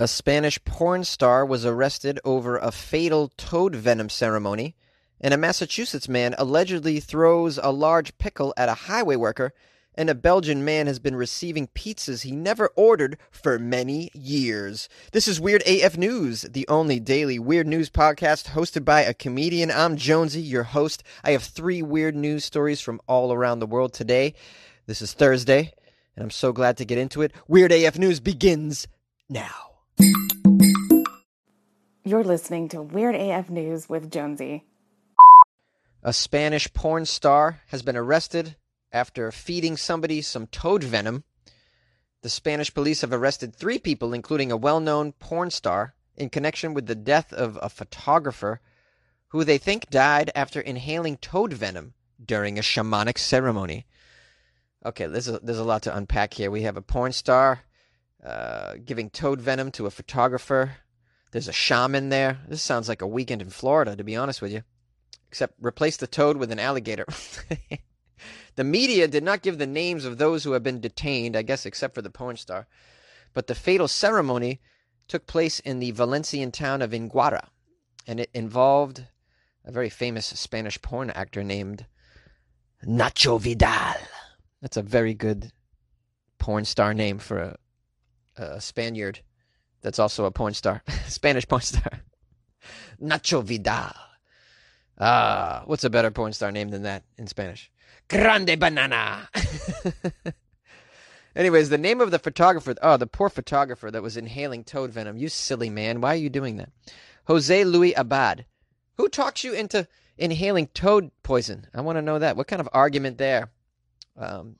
A Spanish porn star was arrested over a fatal toad venom ceremony, and a Massachusetts man allegedly throws a large pickle at a highway worker, and a Belgian man has been receiving pizzas he never ordered for many years. This is Weird AF News, the only daily weird news podcast hosted by a comedian. I'm Jonesy, your host. I have three weird news stories from all around the world today. This is Thursday, and I'm so glad to get into it. Weird AF News begins now. You're listening to Weird AF News with Jonesy. A Spanish porn star has been arrested after feeding somebody some toad venom. The Spanish police have arrested three people, including a well known porn star, in connection with the death of a photographer who they think died after inhaling toad venom during a shamanic ceremony. Okay, there's a, there's a lot to unpack here. We have a porn star uh, giving toad venom to a photographer. There's a shaman there. This sounds like a weekend in Florida, to be honest with you. Except replace the toad with an alligator. the media did not give the names of those who have been detained, I guess, except for the porn star. But the fatal ceremony took place in the Valencian town of Enguera, and it involved a very famous Spanish porn actor named Nacho Vidal. That's a very good porn star name for a, a Spaniard that's also a porn star, Spanish porn star. Nacho Vidal. Ah, what's a better porn star name than that in Spanish? Grande Banana. Anyways, the name of the photographer, oh, the poor photographer that was inhaling toad venom. You silly man. Why are you doing that? Jose Luis Abad. Who talks you into inhaling toad poison? I want to know that. What kind of argument there? Um,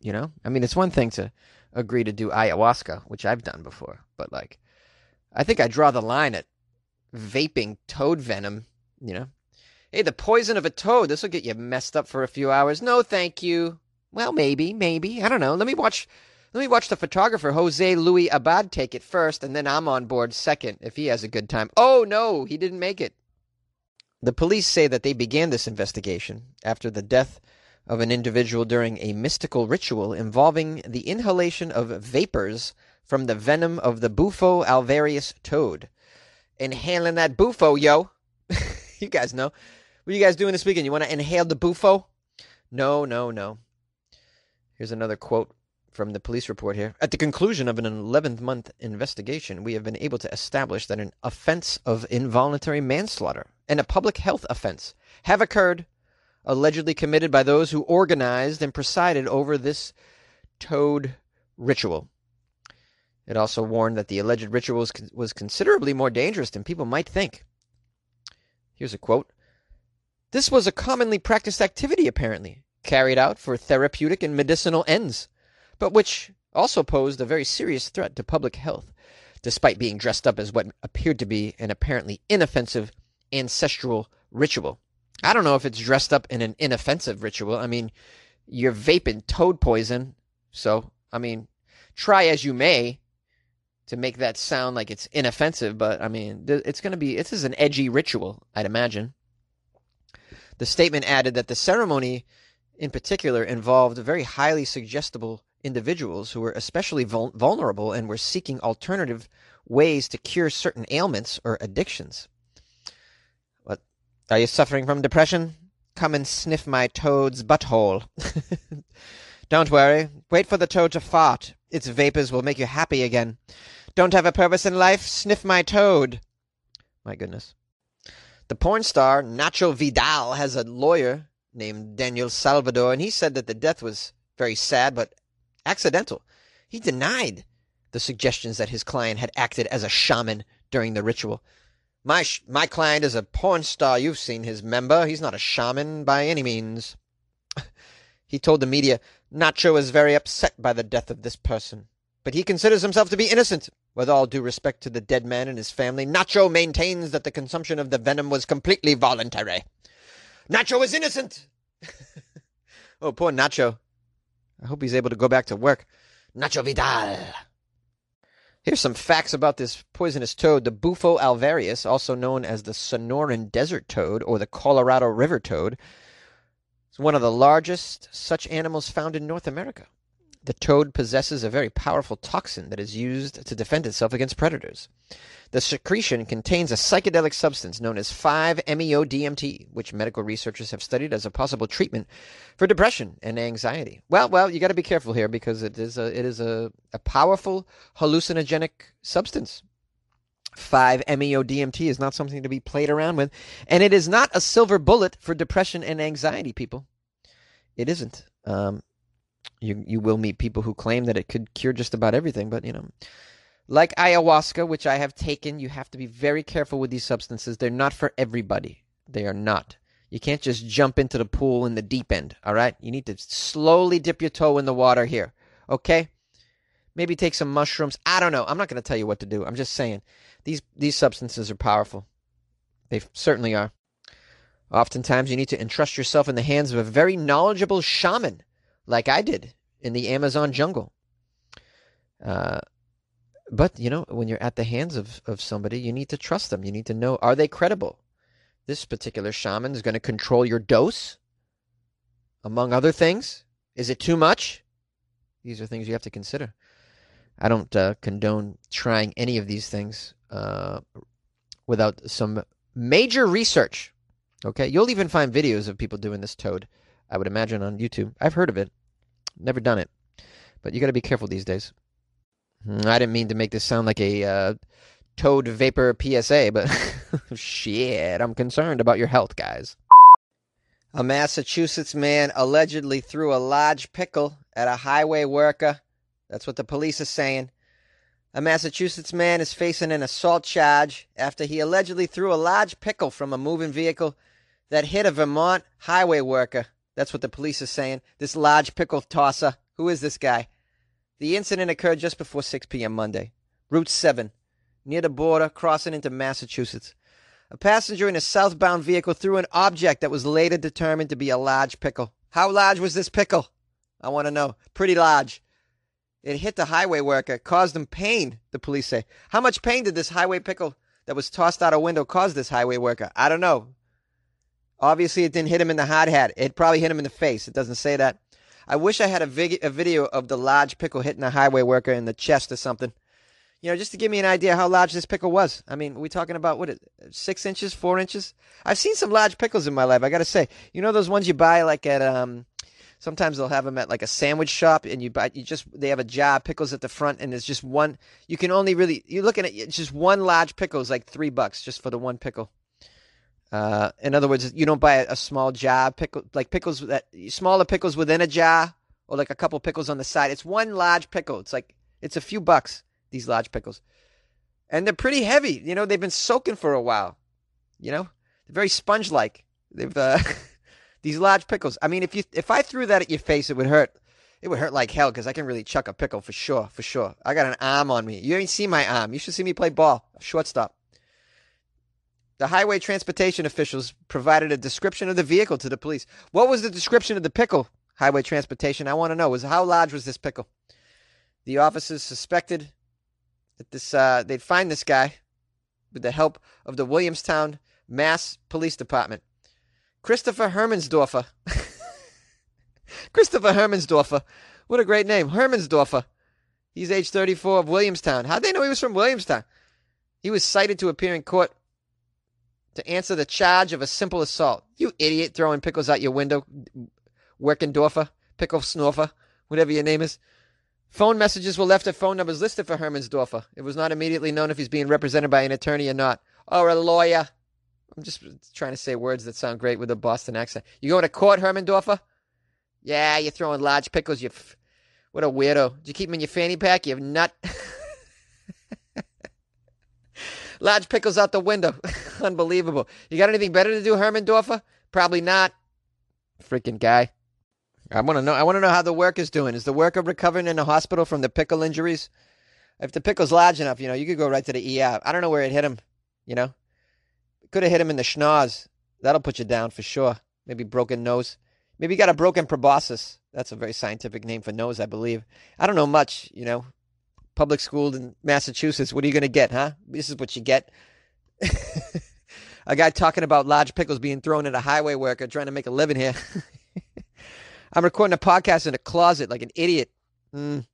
you know, I mean, it's one thing to agree to do ayahuasca, which I've done before, but like, I think I draw the line at vaping toad venom. You know, hey, the poison of a toad. This will get you messed up for a few hours. No, thank you. Well, maybe, maybe. I don't know. Let me watch. Let me watch the photographer Jose Luis Abad take it first, and then I'm on board second if he has a good time. Oh no, he didn't make it. The police say that they began this investigation after the death of an individual during a mystical ritual involving the inhalation of vapors from the venom of the Bufo alvarius toad. Inhaling that Bufo, yo. you guys know. What are you guys doing this weekend? You want to inhale the Bufo? No, no, no. Here's another quote from the police report here. At the conclusion of an 11th month investigation, we have been able to establish that an offense of involuntary manslaughter and a public health offense have occurred allegedly committed by those who organized and presided over this toad ritual. It also warned that the alleged ritual was, was considerably more dangerous than people might think. Here's a quote This was a commonly practiced activity, apparently, carried out for therapeutic and medicinal ends, but which also posed a very serious threat to public health, despite being dressed up as what appeared to be an apparently inoffensive ancestral ritual. I don't know if it's dressed up in an inoffensive ritual. I mean, you're vaping toad poison, so I mean, try as you may to make that sound like it's inoffensive, but I mean, it's going to be this is an edgy ritual, I'd imagine. The statement added that the ceremony in particular involved very highly suggestible individuals who were especially vul- vulnerable and were seeking alternative ways to cure certain ailments or addictions. Are you suffering from depression? Come and sniff my toad's butthole. Don't worry. Wait for the toad to fart. Its vapors will make you happy again. Don't have a purpose in life? Sniff my toad. My goodness. The porn star Nacho Vidal has a lawyer named Daniel Salvador, and he said that the death was very sad but accidental. He denied the suggestions that his client had acted as a shaman during the ritual. My sh- my client is a porn star. You've seen his member. He's not a shaman by any means. he told the media, Nacho is very upset by the death of this person, but he considers himself to be innocent. With all due respect to the dead man and his family, Nacho maintains that the consumption of the venom was completely voluntary. Nacho is innocent. oh, poor Nacho. I hope he's able to go back to work. Nacho Vidal. Here's some facts about this poisonous toad. The Bufo alvarius, also known as the Sonoran desert toad or the Colorado River toad, is one of the largest such animals found in North America. The toad possesses a very powerful toxin that is used to defend itself against predators. The secretion contains a psychedelic substance known as 5-MeO-DMT, which medical researchers have studied as a possible treatment for depression and anxiety. Well, well, you got to be careful here because it is a it is a, a powerful hallucinogenic substance. 5-MeO-DMT is not something to be played around with, and it is not a silver bullet for depression and anxiety, people. It isn't. Um, you you will meet people who claim that it could cure just about everything, but you know, like ayahuasca, which I have taken, you have to be very careful with these substances. They're not for everybody. They are not. You can't just jump into the pool in the deep end, all right? You need to slowly dip your toe in the water here, okay? Maybe take some mushrooms. I don't know. I'm not going to tell you what to do. I'm just saying these these substances are powerful. They certainly are. Oftentimes, you need to entrust yourself in the hands of a very knowledgeable shaman, like I did in the Amazon jungle. Uh, but you know when you're at the hands of, of somebody you need to trust them. You need to know are they credible? This particular shaman is going to control your dose among other things. Is it too much? These are things you have to consider. I don't uh, condone trying any of these things uh, without some major research. Okay? You'll even find videos of people doing this toad i would imagine on youtube. I've heard of it never done it but you got to be careful these days Mm, I didn't mean to make this sound like a uh, toad vapor PSA, but shit, I'm concerned about your health, guys. A Massachusetts man allegedly threw a large pickle at a highway worker. That's what the police are saying. A Massachusetts man is facing an assault charge after he allegedly threw a large pickle from a moving vehicle that hit a Vermont highway worker. That's what the police are saying. This large pickle tosser. Who is this guy? The incident occurred just before 6 p.m. Monday. Route 7, near the border, crossing into Massachusetts. A passenger in a southbound vehicle threw an object that was later determined to be a large pickle. How large was this pickle? I want to know. Pretty large. It hit the highway worker, caused him pain, the police say. How much pain did this highway pickle that was tossed out a window cause this highway worker? I don't know. Obviously, it didn't hit him in the hard hat. It probably hit him in the face. It doesn't say that. I wish I had a, a video of the large pickle hitting a highway worker in the chest or something. You know, just to give me an idea how large this pickle was. I mean, we talking about what? Six inches, four inches? I've seen some large pickles in my life. I gotta say, you know those ones you buy like at um. Sometimes they'll have them at like a sandwich shop, and you buy you just they have a jar pickles at the front, and there's just one. You can only really you're looking at just one large pickle is like three bucks just for the one pickle. Uh, in other words, you don't buy a, a small jar pickle like pickles that smaller pickles within a jar, or like a couple pickles on the side. It's one large pickle. It's like it's a few bucks. These large pickles, and they're pretty heavy. You know, they've been soaking for a while. You know, they're very sponge-like. They've uh, these large pickles. I mean, if you if I threw that at your face, it would hurt. It would hurt like hell because I can really chuck a pickle for sure, for sure. I got an arm on me. You ain't seen my arm. You should see me play ball, shortstop. The highway transportation officials provided a description of the vehicle to the police. What was the description of the pickle? Highway transportation. I want to know was how large was this pickle? The officers suspected that this uh, they'd find this guy with the help of the Williamstown Mass Police Department. Christopher Hermansdorfer. Christopher Hermansdorfer. What a great name. Hermansdorfer. He's age 34 of Williamstown. How'd they know he was from Williamstown? He was cited to appear in court to answer the charge of a simple assault. You idiot throwing pickles out your window, Werkendorfer, Pickle Snorfer, whatever your name is. Phone messages were left at phone numbers listed for Hermansdorfer. It was not immediately known if he's being represented by an attorney or not, or a lawyer. I'm just trying to say words that sound great with a Boston accent. You going to court, Hermandorfer? Yeah, you're throwing large pickles. You, f- what a weirdo. Did you keep them in your fanny pack? You nut. large pickles out the window. Unbelievable. You got anything better to do, Hermandorfer? Probably not. Freaking guy. I want to know. I want to know how the worker's doing. Is the worker recovering in the hospital from the pickle injuries? If the pickle's large enough, you know, you could go right to the ER. I don't know where it hit him. You know, could have hit him in the schnoz. That'll put you down for sure. Maybe broken nose. Maybe you got a broken proboscis. That's a very scientific name for nose, I believe. I don't know much. You know, public school in Massachusetts. What are you going to get, huh? This is what you get. a guy talking about large pickles being thrown at a highway worker trying to make a living here. I'm recording a podcast in a closet like an idiot. Mm.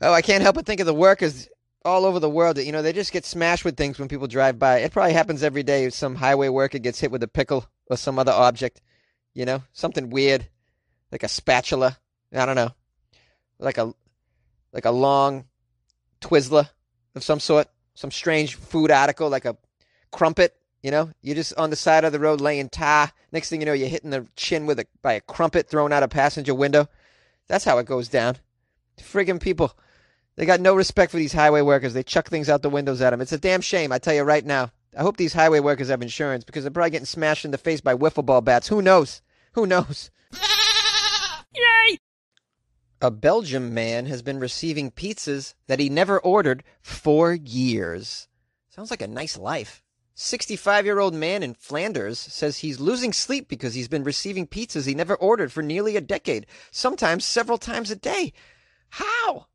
Oh, I can't help but think of the workers all over the world that, you know, they just get smashed with things when people drive by. It probably happens every day. Some highway worker gets hit with a pickle or some other object, you know, something weird, like a spatula. I don't know, like a like a long Twizzler of some sort, some strange food article like a crumpet. You know, you're just on the side of the road laying tar. Next thing you know, you're hitting the chin with a by a crumpet thrown out a passenger window. That's how it goes down. Friggin' people. They got no respect for these highway workers. They chuck things out the windows at them. It's a damn shame, I tell you right now. I hope these highway workers have insurance because they're probably getting smashed in the face by wiffle ball bats. Who knows? Who knows? Yay! A Belgium man has been receiving pizzas that he never ordered for years. Sounds like a nice life. 65 year old man in Flanders says he's losing sleep because he's been receiving pizzas he never ordered for nearly a decade, sometimes several times a day. How?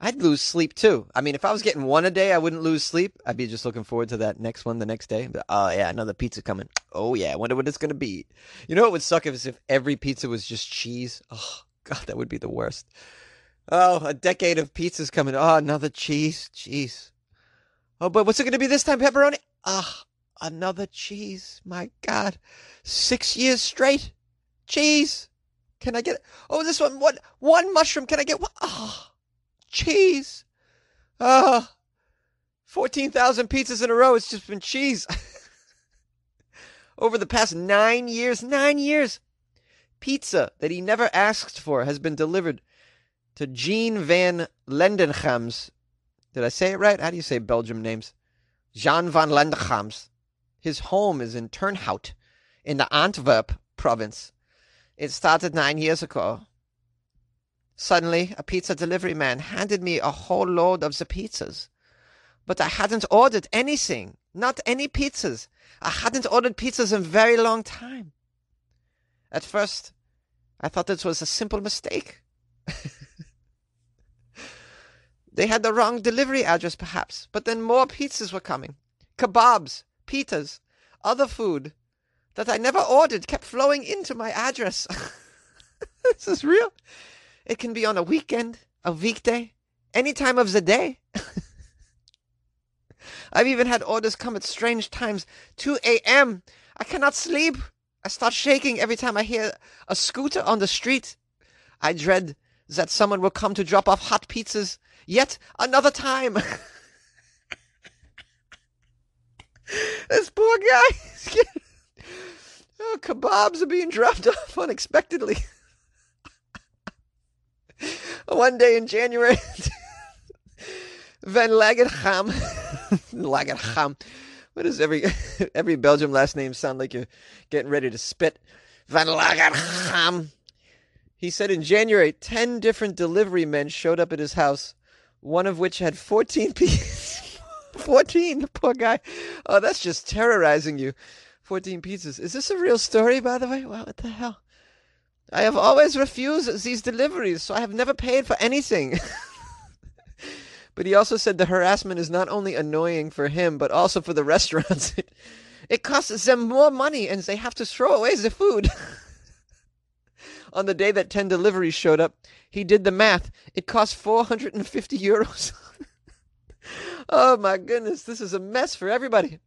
I'd lose sleep too. I mean, if I was getting one a day, I wouldn't lose sleep. I'd be just looking forward to that next one the next day. But, oh yeah, another pizza coming. Oh yeah, I wonder what it's gonna be. You know what would suck if if every pizza was just cheese. Oh god, that would be the worst. Oh, a decade of pizzas coming. Oh, another cheese, cheese. Oh, but what's it gonna be this time? Pepperoni. Ah, another cheese. My god, six years straight, cheese. Can I get? Oh, this one. One one mushroom. Can I get one? Oh cheese. Ah, uh, 14,000 pizzas in a row. It's just been cheese. Over the past nine years, nine years, pizza that he never asked for has been delivered to Jean van Lendenchams. Did I say it right? How do you say Belgium names? Jean van Lendenchams. His home is in Turnhout in the Antwerp province. It started nine years ago. Suddenly, a pizza delivery man handed me a whole load of the pizzas. But I hadn't ordered anything, not any pizzas. I hadn't ordered pizzas in a very long time. At first, I thought this was a simple mistake. they had the wrong delivery address, perhaps, but then more pizzas were coming. Kebabs, pitas, other food that I never ordered kept flowing into my address. this is real. It can be on a weekend, a weekday, any time of the day. I've even had orders come at strange times. 2 a.m. I cannot sleep. I start shaking every time I hear a scooter on the street. I dread that someone will come to drop off hot pizzas yet another time. this poor guy. oh, kebabs are being dropped off unexpectedly. One day in January, Van Lagerham, Lagerham. What does every every Belgium last name sound like you're getting ready to spit? Van Lagerham. He said in January, 10 different delivery men showed up at his house, one of which had 14 pieces. 14, poor guy. Oh, that's just terrorizing you. 14 pizzas. Is this a real story, by the way? Wow, what the hell? I have always refused these deliveries, so I have never paid for anything. but he also said the harassment is not only annoying for him, but also for the restaurants. It costs them more money, and they have to throw away the food. On the day that 10 deliveries showed up, he did the math. It cost 450 euros. oh my goodness, this is a mess for everybody.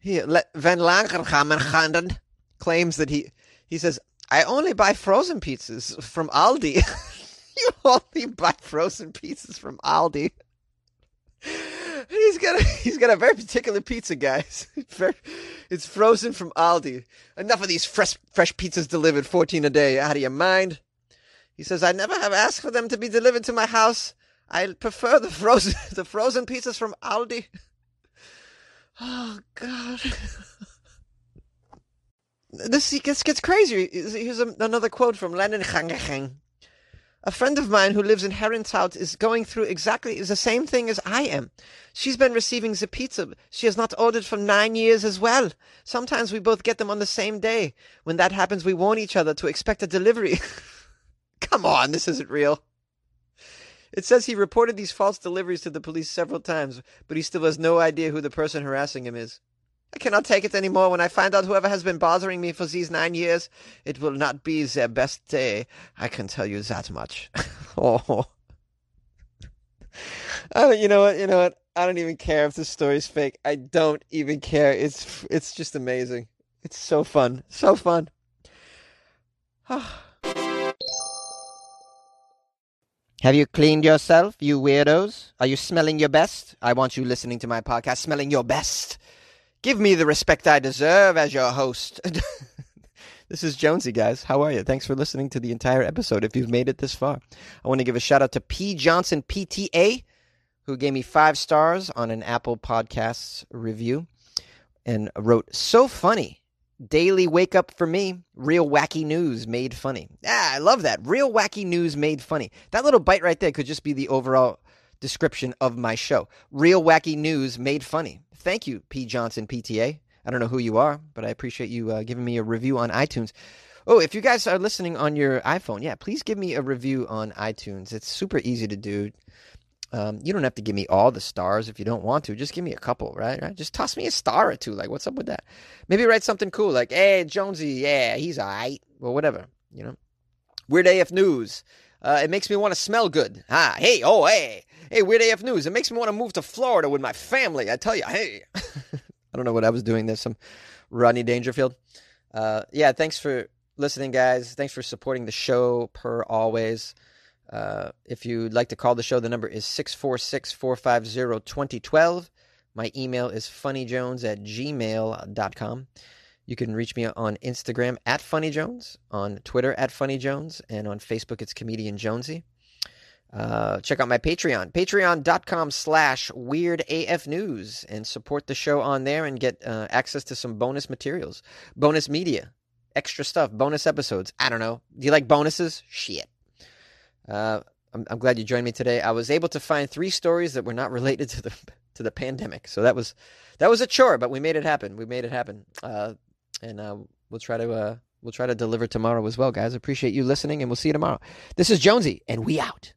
He, Van Langerham claims that he he says, I only buy frozen pizzas from Aldi. you only buy frozen pizzas from Aldi. He's got a he's got a very particular pizza, guys. It's frozen from Aldi. Enough of these fresh fresh pizzas delivered, fourteen a day. Out of your mind. He says, I never have asked for them to be delivered to my house. I prefer the frozen the frozen pizzas from Aldi. Oh God this gets gets crazier. Here's another quote from Lenin Changacheng. A friend of mine who lives in Herenthout is going through exactly the same thing as I am. She's been receiving the pizza she has not ordered for nine years as well. Sometimes we both get them on the same day. When that happens, we warn each other to expect a delivery. Come on, this isn't real. It says he reported these false deliveries to the police several times, but he still has no idea who the person harassing him is. I cannot take it anymore. When I find out whoever has been bothering me for these nine years, it will not be their best day. I can tell you that much. oh. I you know what? You know what? I don't even care if the story's fake. I don't even care. It's it's just amazing. It's so fun. So fun. Have you cleaned yourself, you weirdos? Are you smelling your best? I want you listening to my podcast smelling your best. Give me the respect I deserve as your host. this is Jonesy, guys. How are you? Thanks for listening to the entire episode if you've made it this far. I want to give a shout out to P. Johnson PTA, who gave me five stars on an Apple Podcasts review and wrote, So funny. Daily wake up for me. Real wacky news made funny. Ah, I love that. Real wacky news made funny. That little bite right there could just be the overall description of my show. Real wacky news made funny. Thank you, P. Johnson PTA. I don't know who you are, but I appreciate you uh, giving me a review on iTunes. Oh, if you guys are listening on your iPhone, yeah, please give me a review on iTunes. It's super easy to do. Um, you don't have to give me all the stars if you don't want to. Just give me a couple, right? right? Just toss me a star or two. Like, what's up with that? Maybe write something cool, like, "Hey, Jonesy, yeah, he's alright," or whatever. You know, Weird AF News. Uh, it makes me want to smell good. Ah, hey, oh, hey, hey, Weird AF News. It makes me want to move to Florida with my family. I tell you, hey. I don't know what I was doing. There's some Rodney Dangerfield. Uh, yeah, thanks for listening, guys. Thanks for supporting the show, per always. Uh, if you'd like to call the show, the number is 646 450 2012. My email is funnyjones at gmail.com. You can reach me on Instagram at funnyjones, on Twitter at funnyjones, and on Facebook it's comedian Jonesy. Uh, check out my Patreon, patreon.com slash weirdafnews, and support the show on there and get uh, access to some bonus materials, bonus media, extra stuff, bonus episodes. I don't know. Do you like bonuses? Shit. Uh, I'm, I'm glad you joined me today. I was able to find three stories that were not related to the to the pandemic, so that was that was a chore, but we made it happen. We made it happen, uh, and uh, we'll try to uh, we'll try to deliver tomorrow as well, guys. Appreciate you listening, and we'll see you tomorrow. This is Jonesy, and we out.